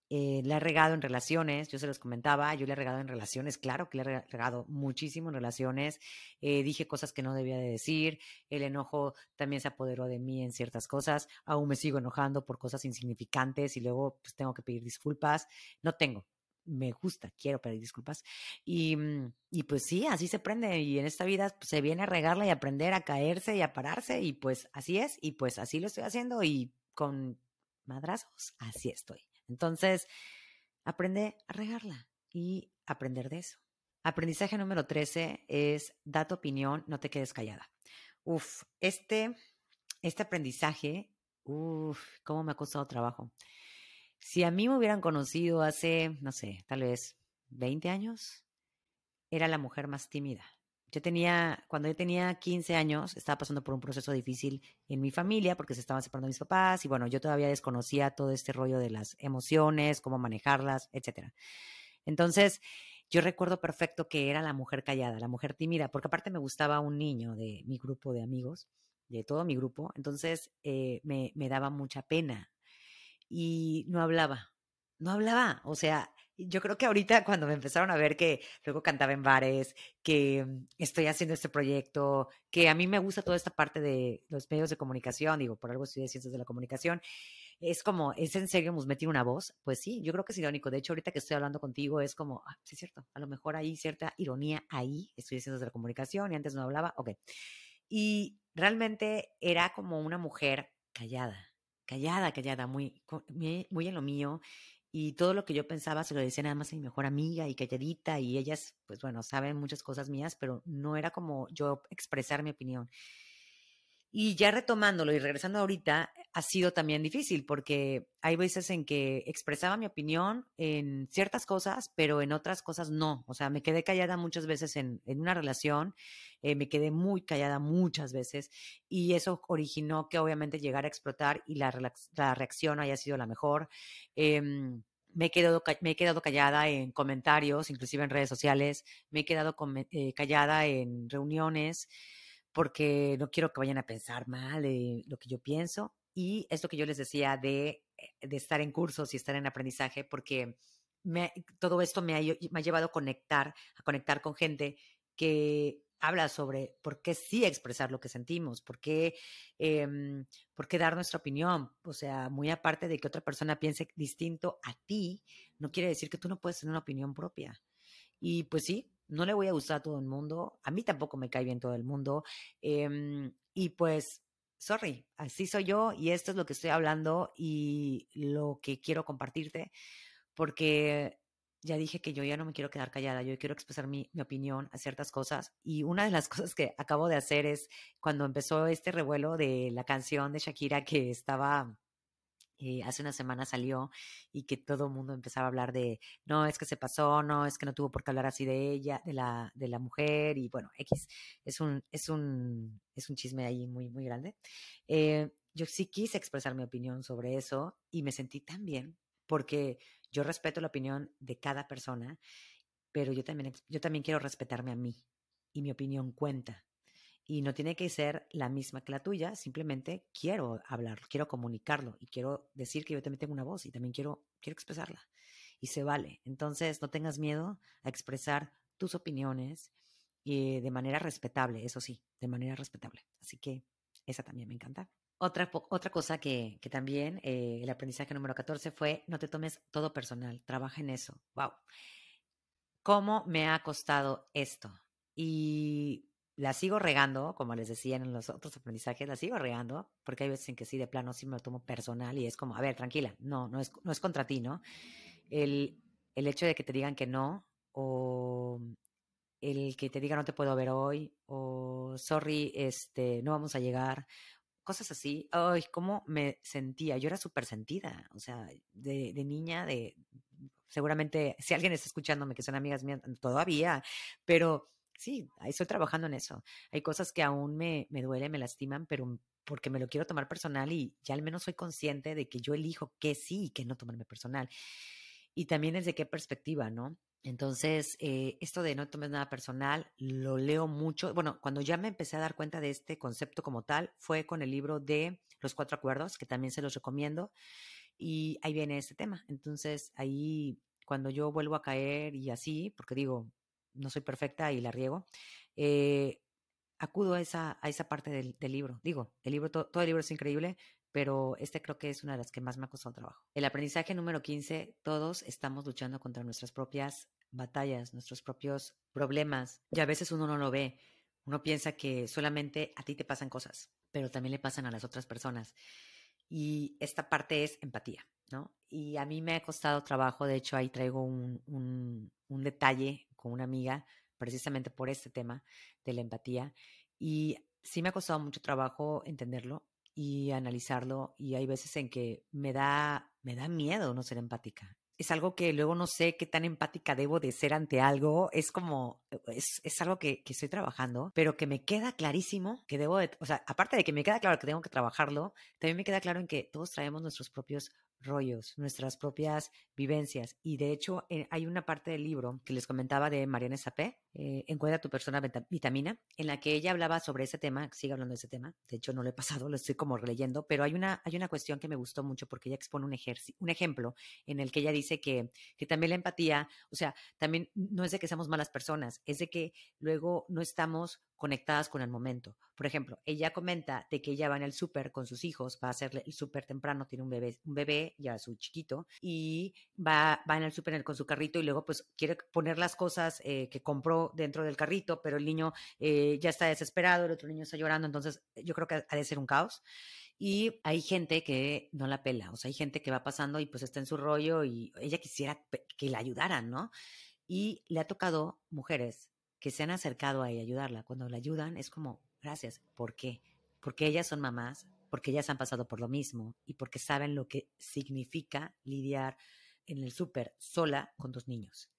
Eh, le he regado en relaciones, yo se los comentaba, yo le he regado en relaciones, claro que le he regado muchísimo en relaciones, eh, dije cosas que no debía de decir, el enojo también se apoderó de mí en ciertas cosas, aún me sigo enojando por cosas insignificantes y luego pues tengo que pedir disculpas, no tengo, me gusta, quiero pedir disculpas. Y, mm, y, pues sí, así se aprende. Y en esta vida pues, se viene a regarla y aprender a caerse y a pararse. Y pues así es. Y pues así lo estoy haciendo. Y con madrazos, así estoy. Entonces, aprende a regarla y aprender de eso. Aprendizaje número 13 es da tu opinión, no te quedes callada. Uf, este, este aprendizaje, uf, cómo me ha costado trabajo. Si a mí me hubieran conocido hace, no sé, tal vez 20 años, era la mujer más tímida. Yo tenía, cuando yo tenía 15 años, estaba pasando por un proceso difícil en mi familia porque se estaban separando mis papás y bueno, yo todavía desconocía todo este rollo de las emociones, cómo manejarlas, etcétera. Entonces, yo recuerdo perfecto que era la mujer callada, la mujer tímida, porque aparte me gustaba un niño de mi grupo de amigos, de todo mi grupo, entonces eh, me, me daba mucha pena y no hablaba, no hablaba, o sea, yo creo que ahorita cuando me empezaron a ver que luego cantaba en bares, que mm, estoy haciendo este proyecto, que a mí me gusta toda esta parte de los medios de comunicación, digo, por algo estudié ciencias de la comunicación, es como, ¿es en serio meter una voz? Pues sí, yo creo que es irónico. De hecho, ahorita que estoy hablando contigo es como, ah, sí es cierto, a lo mejor hay cierta ironía ahí, estudié ciencias de la comunicación y antes no hablaba, ok. Y realmente era como una mujer callada, callada, callada, muy, muy en lo mío y todo lo que yo pensaba se lo decía nada más a mi mejor amiga y calladita y ellas, pues bueno, saben muchas cosas mías, pero no era como yo expresar mi opinión. Y ya retomándolo y regresando ahorita, ha sido también difícil porque hay veces en que expresaba mi opinión en ciertas cosas, pero en otras cosas no. O sea, me quedé callada muchas veces en, en una relación, eh, me quedé muy callada muchas veces y eso originó que obviamente llegara a explotar y la, la reacción haya sido la mejor. Em, me he, quedado, me he quedado callada en comentarios, inclusive en redes sociales, me he quedado eh, callada en reuniones porque no quiero que vayan a pensar mal de lo que yo pienso. Y esto que yo les decía de, eh, de estar en cursos y estar en aprendizaje, porque todo esto me ha, llevado a conectar, a conectar con gente que habla sobre por qué sí expresar lo que sentimos, por qué, eh, por qué dar nuestra opinión. O sea, muy aparte de que otra persona piense distinto a ti, no quiere decir que tú no puedes tener una opinión propia. Y pues sí, no le voy a gustar a todo el mundo, a mí tampoco me cae bien todo el mundo, em, y pues, sorry, así soy yo y esto es lo que estoy hablando y lo que quiero compartirte, porque ya dije que yo ya no me quiero quedar callada, yo quiero expresar mi, mi, opinión a ciertas cosas. Y una de las cosas que acabo de hacer es cuando empezó este revuelo de la canción de Shakira que estaba eh, hace una semana salió y que todo el mundo empezaba a hablar de, no, es que se pasó, no, es que no tuvo por qué hablar así de ella, de la, de la mujer, y bueno, X, es un, es un, es un chisme ahí muy, muy grande. Eh, yo sí quise expresar mi opinión sobre eso y me sentí tan bien porque yo respeto la opinión de cada persona, pero yo también, yo también quiero respetarme a mí y mi opinión cuenta y no tiene que ser la misma que la tuya, simplemente quiero hablar, quiero comunicarlo y quiero decir que yo también tengo una voz y también quiero, quiero expresarla y se vale. Entonces, no tengas miedo a expresar tus opiniones y de manera respetable, eso sí, de manera respetable. Así que esa también me encanta. Otra, otra cosa que, que también eh, el aprendizaje número 14 fue no te tomes todo personal, trabaja en eso. Wow. ¿Cómo me ha costado esto? Y la sigo regando, como les decía en los otros aprendizajes, la sigo regando, porque hay veces en que sí, de plano, sí me lo tomo personal y es como, a ver, tranquila, no, no es, no es contra ti, ¿no? El, el hecho de que te digan que no, o el que te diga no te puedo ver hoy, o sorry, este, no vamos a llegar, cosas así. Ay, cómo me sentía. Yo era súper sentida, o sea, de, de niña, de seguramente, si alguien está escuchándome, que son amigas mías, todavía, pero sí, estoy trabajando en eso. Hay cosas que aún me, me duelen, me lastiman, pero porque me lo quiero tomar personal y ya al menos soy consciente de que yo elijo que sí y que no tomarme personal. Y también desde qué perspectiva, ¿no? Entonces, eh, esto de no tomes nada personal, lo leo mucho. Bueno, cuando ya me empecé a dar cuenta de este concepto como tal, fue con el libro de Los Cuatro Acuerdos, que también se los recomiendo. Y ahí viene este tema. Entonces, ahí cuando yo vuelvo a caer y así, porque digo, no soy perfecta y la riego, eh, acudo a esa, a esa parte del, libro. Digo, el libro, todo, el libro es increíble, pero este creo que es una de las que más me ha costado trabajo. El aprendizaje número 15, todos estamos luchando contra nuestras propias batallas, nuestros propios problemas, y a veces uno no lo ve. Uno piensa que solamente a ti te pasan cosas, pero también le pasan a las otras personas. Y esta parte es empatía, ¿no? Y a mí me ha costado trabajo, de hecho ahí traigo un, un, un detalle con una amiga precisamente por este tema de la empatía. Y sí me ha costado mucho trabajo entenderlo y analizarlo y hay veces en que me da, me da miedo no ser empática. Es algo que luego no sé qué tan empática debo de ser ante algo. Es como, es, es algo que, que, estoy trabajando, pero que me queda clarísimo que debo de, o sea, aparte de que me queda claro que tengo que trabajarlo, también me queda claro en que todos traemos nuestros propios rollos, nuestras propias vivencias. Y de hecho, eh, hay una parte del libro que les comentaba de Mariana Sapé, eh, Encuentra tu persona vitamina, en la que ella hablaba sobre ese tema, sigue hablando de ese tema, de hecho no lo he pasado, lo estoy como releyendo, pero hay una, hay una cuestión que me gustó mucho porque ella expone un, un ejemplo en el que ella dice que, que también la empatía, o sea, también no es de que seamos malas personas, es de que luego no estamos conectadas con el momento. Por ejemplo, ella comenta de que ella va en el súper con sus hijos, va a el súper temprano, tiene un bebé, un bebé ya su chiquito, y va, va en el súper con su carrito y luego pues quiere poner las cosas eh, que compró dentro del carrito, pero el niño eh, ya está desesperado, el otro niño está llorando, entonces yo creo que ha de ser un caos. Y hay gente que no la pela, o sea, hay gente que va pasando y pues está en su rollo y ella quisiera que la ayudaran, ¿no? Y le ha tocado mujeres que se han acercado a ella ayudarla. Cuando la ayudan es como, gracias. ¿Por qué? Porque ellas son mamás, porque ellas han pasado por lo mismo y porque saben lo que significa lidiar en el súper sola con dos niños.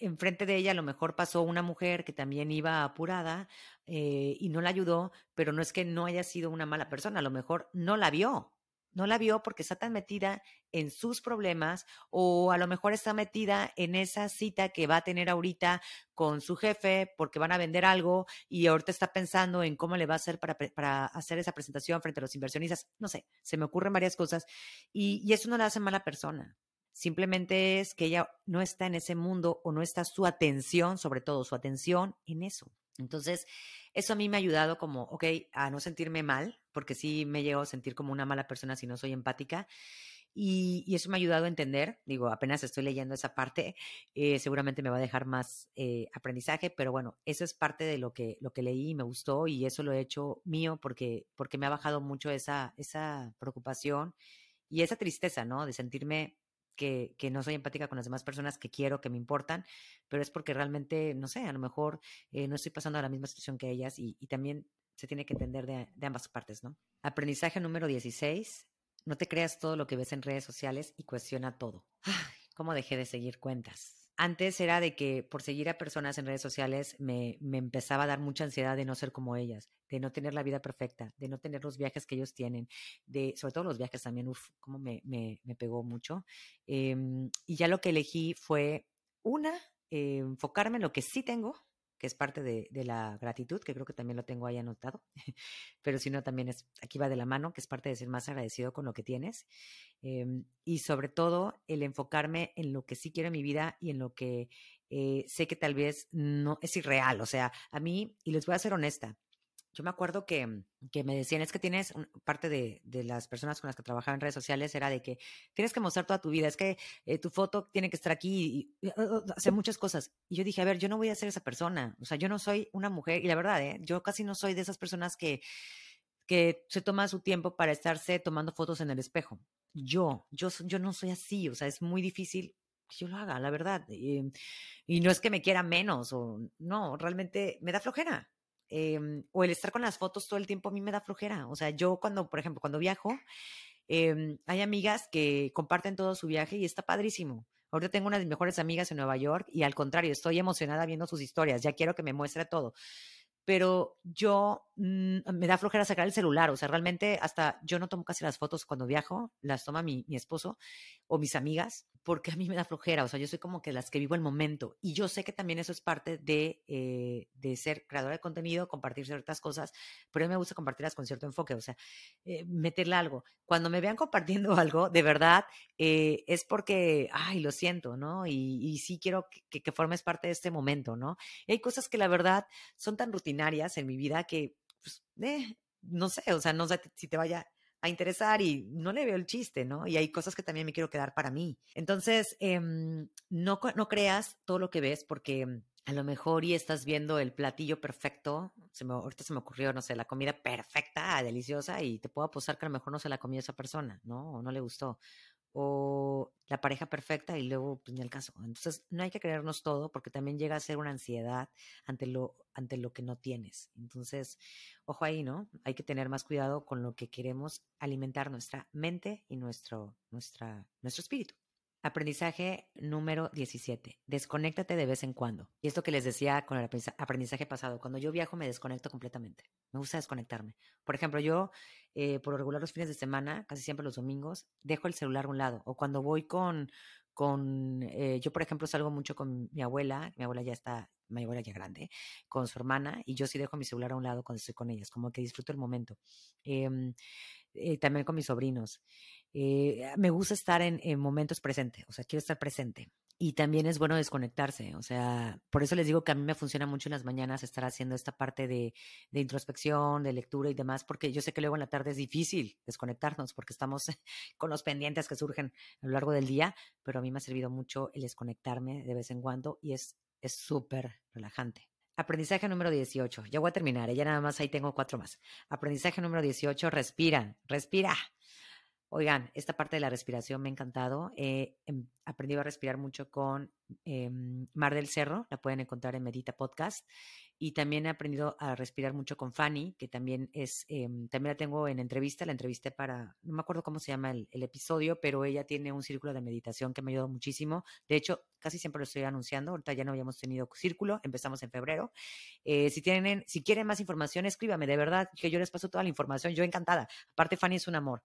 Enfrente de ella a lo mejor pasó una mujer que también iba apurada eh, y no la ayudó, pero no es que no haya sido una mala persona, a lo mejor no la vio, no la vio porque está tan metida en sus problemas o a lo mejor está metida en esa cita que va a tener ahorita con su jefe porque van a vender algo y ahorita está pensando en cómo le va a hacer para, para hacer esa presentación frente a los inversionistas. No sé, se me ocurren varias cosas y, y eso no la hace mala persona. Simplemente es que ella no está en ese mundo o no está su atención, sobre todo su atención en eso. Entonces, eso a mí me ha ayudado como, ok, a no sentirme mal, porque sí me llego a sentir como una mala persona si no soy empática. Y, eso me ha ayudado a entender, digo, apenas estoy leyendo esa parte, eh, seguramente me va a dejar más eh, aprendizaje, pero bueno, eso es parte de lo que, lo que leí y me gustó y eso lo he hecho mío porque, porque me ha bajado mucho esa, esa preocupación y esa tristeza, ¿no? De sentirme que, que, no soy empática con las demás personas que quiero, que me importan, pero es porque realmente, no sé, a lo mejor eh, no estoy pasando a la misma situación que ellas y, también se tiene que entender de, ambas partes, ¿no? Aprendizaje número 16. No te creas todo lo que ves en redes sociales y cuestiona todo. Ay, ¿Cómo dejé de seguir cuentas? antes era de que por seguir a personas en redes sociales me, me, empezaba a dar mucha ansiedad de no ser como ellas, de no tener la vida perfecta, de no tener los viajes que ellos tienen, de sobre todo los viajes también, uff, como me, me, me, pegó mucho. Em, y ya lo que elegí fue, una, eh, enfocarme en lo que sí tengo, que es parte de, la gratitud, que creo que también lo tengo ahí anotado, pero si no, también es, aquí va de la mano, que es parte de ser más agradecido con lo que tienes. Eh, y sobre todo, el enfocarme en lo que sí quiero en mi vida y en lo que eh, sé que tal vez no es irreal. O sea, a mí, y les voy a ser honesta, yo me acuerdo que, mm, que, me decían, es que tienes, parte de, de, las personas con las que trabajaba en redes sociales era de que tienes que mostrar toda tu vida, es que eh, tu foto tiene que estar aquí y, hacer muchas cosas. Y yo dije, a ver, yo no voy a ser esa persona, o sea, yo no soy una mujer, y la verdad, ¿eh? yo casi no soy de esas personas que, que se toma su tiempo para estarse tomando fotos en el espejo. Yo, yo, yo no soy así, o sea, es muy difícil que yo lo haga, la verdad. y no es que me quiera menos, o no, realmente me da flojera eh, o el estar con las fotos todo el tiempo a mí me da flojera. O sea, yo cuando, por ejemplo, cuando viajo, eh, hay amigas que comparten todo su viaje y está padrísimo. Ahorita tengo una de mis mejores amigas en Nueva York y al contrario, estoy emocionada viendo sus historias, ya quiero que me muestre todo. Pero yo mmm, me da flojera sacar el celular, o sea, realmente hasta yo no tomo casi las fotos cuando viajo, las toma mi esposo o mis amigas, porque a mí me da flojera, o sea, yo soy como que las que vivo el momento y yo sé que también eso es parte de, eh, de ser creadora de contenido, compartir ciertas cosas, pero a mí me gusta compartirlas con cierto enfoque, o sea, eh, meterle algo. Cuando me vean compartiendo algo, de verdad, eh, es porque, ay, lo siento, ¿no? Y, sí quiero que, que, formes parte de este momento, ¿no? Hay cosas que la verdad son tan rutinarias en mi vida que, pues, no sé, o sea, no sé si te vaya a interesar y no le veo el chiste, ¿no? Y hay cosas que también me quiero quedar para mí. Entonces, eh, no, no creas todo lo que ves porque mm, a lo mejor y estás viendo el platillo perfecto, se me, ahorita se me ocurrió, no sé, la comida perfecta, deliciosa, y te puedo apostar que a lo mejor no se la comió esa persona, ¿no? O no le gustó o la pareja perfecta y luego, pues ni el caso. Entonces, no hay que creernos todo porque también llega a ser una ansiedad ante lo, ante lo que no tienes. Entonces, ojo ahí, ¿no? Hay que tener más cuidado con lo que queremos alimentar nuestra mente y nuestro, nuestra, nuestro espíritu. Aprendizaje número 17. Desconéctate de vez en cuando. Y esto que les decía con el aprendizaje pasado, cuando yo viajo me desconecto completamente. Me gusta desconectarme. Por ejemplo, yo eh, por regular los fines de semana, casi siempre los domingos, dejo el celular a un lado. O cuando voy con, con eh, yo por ejemplo salgo mucho con mi abuela, mi abuela ya está, mi abuela ya grande, con su hermana, y yo sí dejo mi celular a un lado cuando estoy con ellas, como que disfruto el momento. Em, eh, también con mis sobrinos. Eh, me gusta estar en, momentos presentes, o sea, quiero estar presente. Y también es bueno desconectarse, o sea, por eso les digo que a mí me funciona mucho en las mañanas estar haciendo esta parte de, introspección, de lectura y demás, porque yo sé que luego en la tarde es difícil desconectarnos porque estamos con los pendientes que surgen a lo largo del día, pero a mí me ha servido mucho el desconectarme de vez en cuando y es súper relajante. Aprendizaje número 18. Ya voy a terminar, ¿eh? ya nada más ahí tengo cuatro más. Aprendizaje número 18. Respira, respira. Oigan, esta parte de la respiración me ha encantado. He em, aprendido a respirar mucho con em, Mar del Cerro, la pueden encontrar en Medita Podcast. Y también he aprendido a respirar mucho con Fanny, que también es, em, también la tengo en entrevista, la entrevisté para, no me acuerdo cómo se llama el, episodio, pero ella tiene un círculo de meditación que me ayudó muchísimo. De hecho, casi siempre lo estoy anunciando, ahorita ya no habíamos tenido círculo, empezamos en febrero. Eh, si tienen, si quieren más información, escríbame, de verdad, que yo les paso toda la información, yo encantada. Aparte, Fanny es un amor.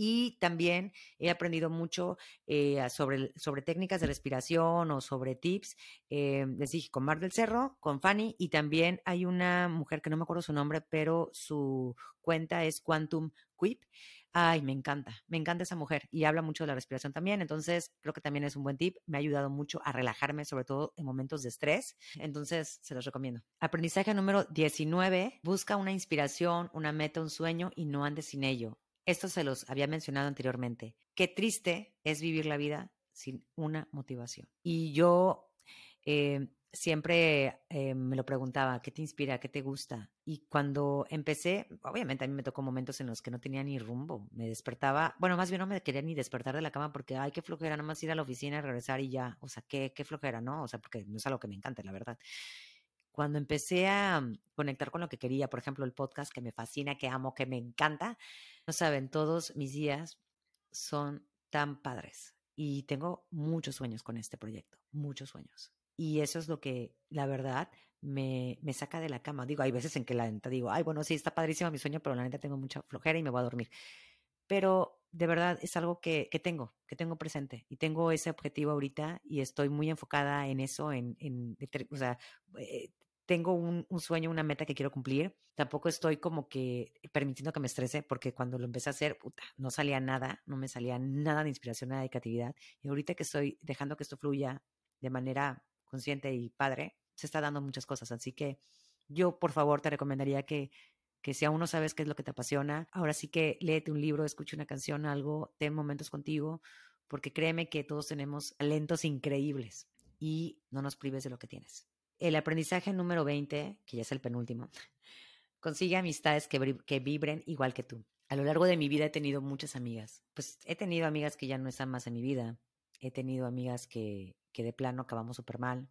Y también he aprendido mucho eh, sobre, sobre técnicas de respiración o sobre tips. Eh, les dije, con Mar del Cerro, con Fanny, y también hay una mujer que no me acuerdo su nombre, pero su cuenta es Quantum Quip. Ay, me encanta, me encanta esa mujer y habla mucho de la respiración también, entonces creo que también es un buen tip, me ha ayudado mucho a relajarme, sobre todo en momentos de estrés, entonces se los recomiendo. Aprendizaje número 19, busca una inspiración, una meta, un sueño y no andes sin ello. Esto se los había mencionado anteriormente. Qué triste es vivir la vida sin una motivación. Y yo eh, siempre eh, me lo preguntaba, ¿qué te inspira? ¿Qué te gusta? Y cuando empecé, obviamente a mí me tocó momentos en los que no tenía ni rumbo. Me despertaba, bueno, más bien no me quería ni despertar de la cama porque, ay, qué flojera, nomás ir a la oficina, regresar y ya. O sea, qué, qué flojera, ¿no? O sea, porque no es algo que me encante, la verdad cuando empecé a conectar con lo que quería, por ejemplo, el podcast que me fascina, que amo, que me encanta, no saben, todos mis días son tan padres y tengo muchos sueños con este proyecto, muchos sueños. Y eso es lo que, la verdad, me, me saca de la cama. Digo, hay veces en que la neta digo, ay, bueno, sí, está padrísimo mi sueño, pero la neta tengo mucha flojera y me voy a dormir. Pero de verdad es algo que, que tengo, que tengo presente y tengo ese objetivo ahorita y estoy muy enfocada en eso, en, en o sea, eh, tengo un, sueño, una meta que quiero cumplir. Tampoco estoy como que permitiendo que me estrese, porque cuando lo empecé a hacer, puta, no salía nada, no me salía nada de inspiración, nada de creatividad. Y ahorita que estoy dejando que esto fluya de manera consciente y padre, se está dando muchas cosas. Así que yo, por favor, te recomendaría que, que si aún no sabes qué es lo que te apasiona, ahora sí que léete un libro, escucha una canción, algo, ten momentos contigo, porque créeme que todos tenemos talentos increíbles y no nos prives de lo que tienes. El aprendizaje número 20, que ya es el penúltimo, consigue amistades que, que vibren igual que tú. A lo largo de mi vida he tenido muchas amigas. Pues he tenido amigas que ya no están más en mi vida. He tenido amigas que, que de plano acabamos súper mal.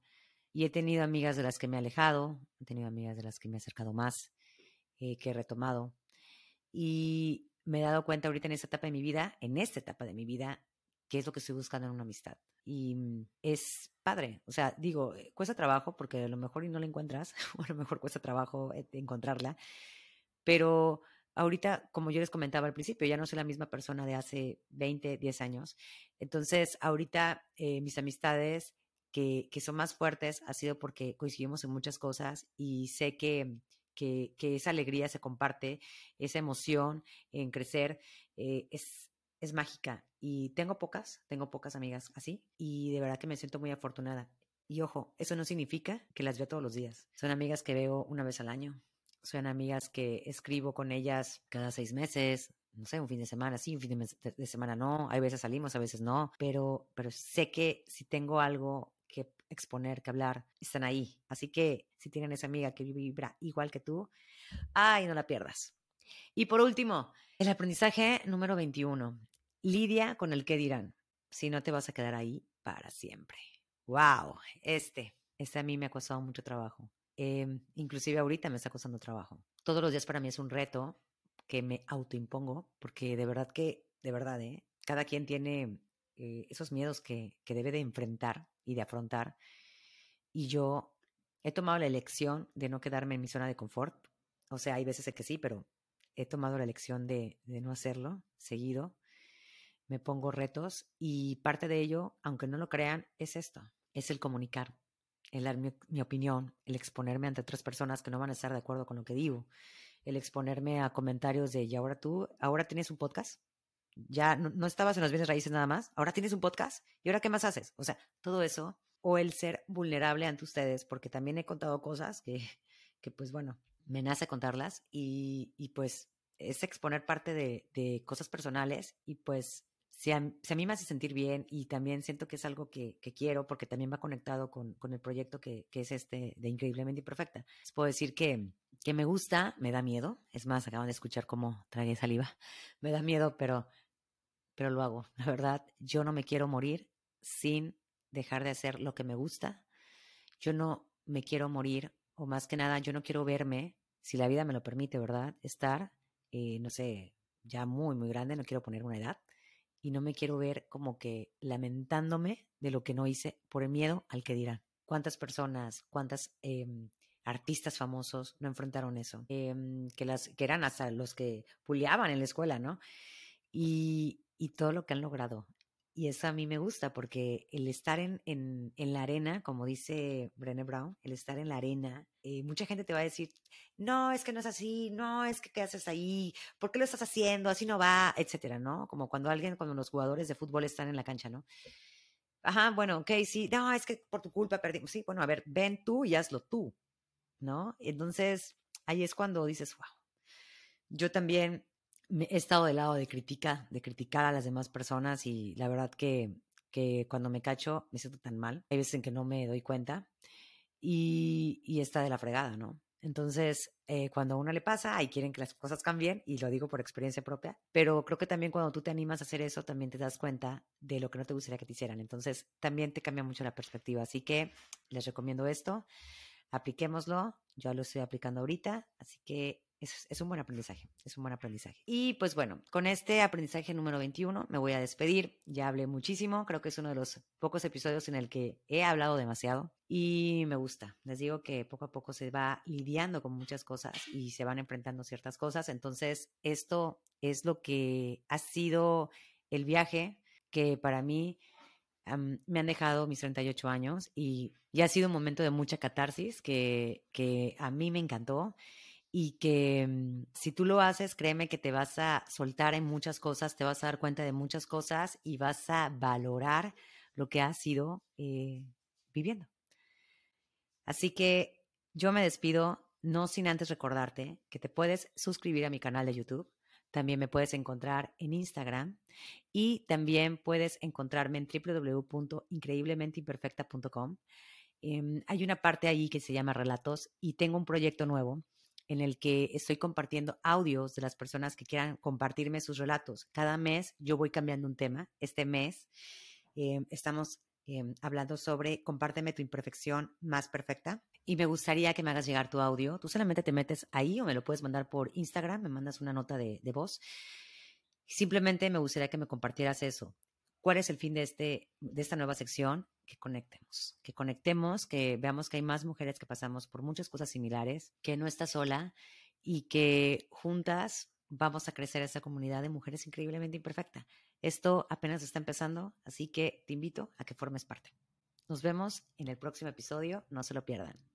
Y he tenido amigas de las que me he alejado. He tenido amigas de las que me he acercado más, eh, que he retomado. Y me he dado cuenta ahorita en esta etapa de mi vida, en esta etapa de mi vida, qué es lo que estoy buscando en una amistad. Y mm, es padre, o sea, digo, eh, cuesta trabajo porque a lo mejor y no la encuentras, o a lo mejor cuesta trabajo eh, encontrarla, pero ahorita, como yo les comentaba al principio, ya no soy la misma persona de hace 20, 10 años. Entonces, ahorita mis amistades que, que, son más fuertes ha sido porque coincidimos en muchas cosas y sé que, que, esa alegría se comparte, esa emoción en crecer eh, es, es mágica. Y tengo pocas, tengo pocas amigas así y de verdad que me siento muy afortunada. Y ojo, eso no significa que las veo todos los días. Son amigas que veo una vez al año. Son amigas que escribo con ellas cada seis meses, no sé, un fin de semana sí, un fin de, semana no. Hay veces salimos, a veces no. Pero, pero sé que si tengo algo que exponer, que hablar, están ahí. Así que si tienen esa amiga que vibra igual que tú, ay, no la pierdas. Y por último, el aprendizaje número 21. Lidia con el que dirán. Si no te vas a quedar ahí para siempre. Wow, este, este a mí me ha costado mucho trabajo. Em, inclusive ahorita me está costando trabajo. Todos los días para mí es un reto que me autoimpongo, porque de verdad que, de verdad, ¿eh? cada quien tiene eh, esos miedos que, que debe de enfrentar y de afrontar. Y yo he tomado la elección de no quedarme en mi zona de confort. O sea, hay veces que sí, pero he tomado la elección de, de no hacerlo seguido. Me pongo retos y parte de ello, aunque no lo crean, es esto es el comunicar, el dar mi, opinión, el exponerme ante otras personas que no van a estar de acuerdo con lo que digo, el exponerme a comentarios de, y ahora tú, ahora tienes un podcast, ya no, estabas en las bienes raíces nada más, ahora tienes un podcast, ¿y ahora qué más haces? O sea, todo eso, o el ser vulnerable ante ustedes, porque también he contado cosas que, que pues bueno, me nace contarlas y, y pues es exponer parte de, de cosas personales y pues si a, mí me hace sentir bien y también siento que es algo que, quiero porque también va conectado con, el proyecto que, es este de Increíblemente Imperfecta. puedo decir que, que me gusta, me da miedo. Es más, acaban de escuchar cómo tragué saliva. Me da miedo, pero, pero lo hago. La verdad, yo no me quiero morir sin dejar de hacer lo que me gusta. Yo no me quiero morir, o más que nada, yo no quiero verme, si la vida me lo permite, ¿verdad? Estar, eh, no sé, ya muy, muy grande, no quiero poner una edad y no me quiero ver como que lamentándome de lo que no hice por el miedo al que dirán. ¿Cuántas personas, cuántas em, artistas famosos no enfrentaron eso? Em, que, las, que eran hasta los que puleaban en la escuela, ¿no? Y, y todo lo que han logrado. Y eso a mí me gusta porque el estar en, en, la arena, como dice Brené Brown, el estar en la arena, eh, mucha gente te va a decir, no, es que no es así, no, es que qué haces ahí, ¿por qué lo estás haciendo? Así no va, etcétera, ¿no? Como cuando alguien, cuando los jugadores de fútbol están en la cancha, ¿no? Ajá, bueno, ok, sí, no, es que por tu culpa perdimos. Sí, bueno, a ver, ven tú y hazlo tú, ¿no? Entonces, ahí es cuando dices, wow. Yo también he estado del lado de crítica, de criticar a las demás personas y la verdad que, que cuando me cacho me siento tan mal. Hay veces en que no me doy cuenta y, y está de la fregada, ¿no? Entonces, eh, cuando a uno le pasa, ahí quieren que las cosas cambien, y lo digo por experiencia propia, pero creo que también cuando tú te animas a hacer eso, también te das cuenta de lo que no te gustaría que te hicieran. Entonces, también te cambia mucho la perspectiva. Así que les recomiendo esto, apliquémoslo, yo lo estoy aplicando ahorita, así que es, un buen aprendizaje, es un buen aprendizaje. Y pues bueno, con este aprendizaje número 21 me voy a despedir. Ya hablé muchísimo, creo que es uno de los pocos episodios en el que he hablado demasiado y me gusta. Les digo que poco a poco se va lidiando con muchas cosas y se van enfrentando ciertas cosas. Entonces, esto es lo que ha sido el viaje que para mí me han dejado mis 38 años y ya ha sido un momento de mucha catarsis que, que a mí me encantó y que mm, si tú lo haces, créeme que te vas a soltar en muchas cosas, te vas a dar cuenta de muchas cosas y vas a valorar lo que has ido eh, viviendo. Así que yo me despido, no sin antes recordarte que te puedes suscribir a mi canal de YouTube. También me puedes encontrar en Instagram y también puedes encontrarme en www.increíblementeimperfecta.com. Em, hay una parte ahí que se llama relatos y tengo un proyecto nuevo en el que estoy compartiendo audios de las personas que quieran compartirme sus relatos. Cada mes yo voy cambiando un tema. Este mes em, estamos em, hablando sobre compárteme tu imperfección más perfecta. Y me gustaría que me hagas llegar tu audio. Tú solamente te metes ahí o me lo puedes mandar por Instagram, me mandas una nota de, de voz. Simplemente me gustaría que me compartieras eso. ¿Cuál es el fin de, este, de esta nueva sección? Que conectemos, que conectemos, que veamos que hay más mujeres que pasamos por muchas cosas similares, que no estás sola y que juntas vamos a crecer esa comunidad de mujeres increíblemente imperfecta. Esto apenas está empezando, así que te invito a que formes parte. Nos vemos en el próximo episodio, no se lo pierdan.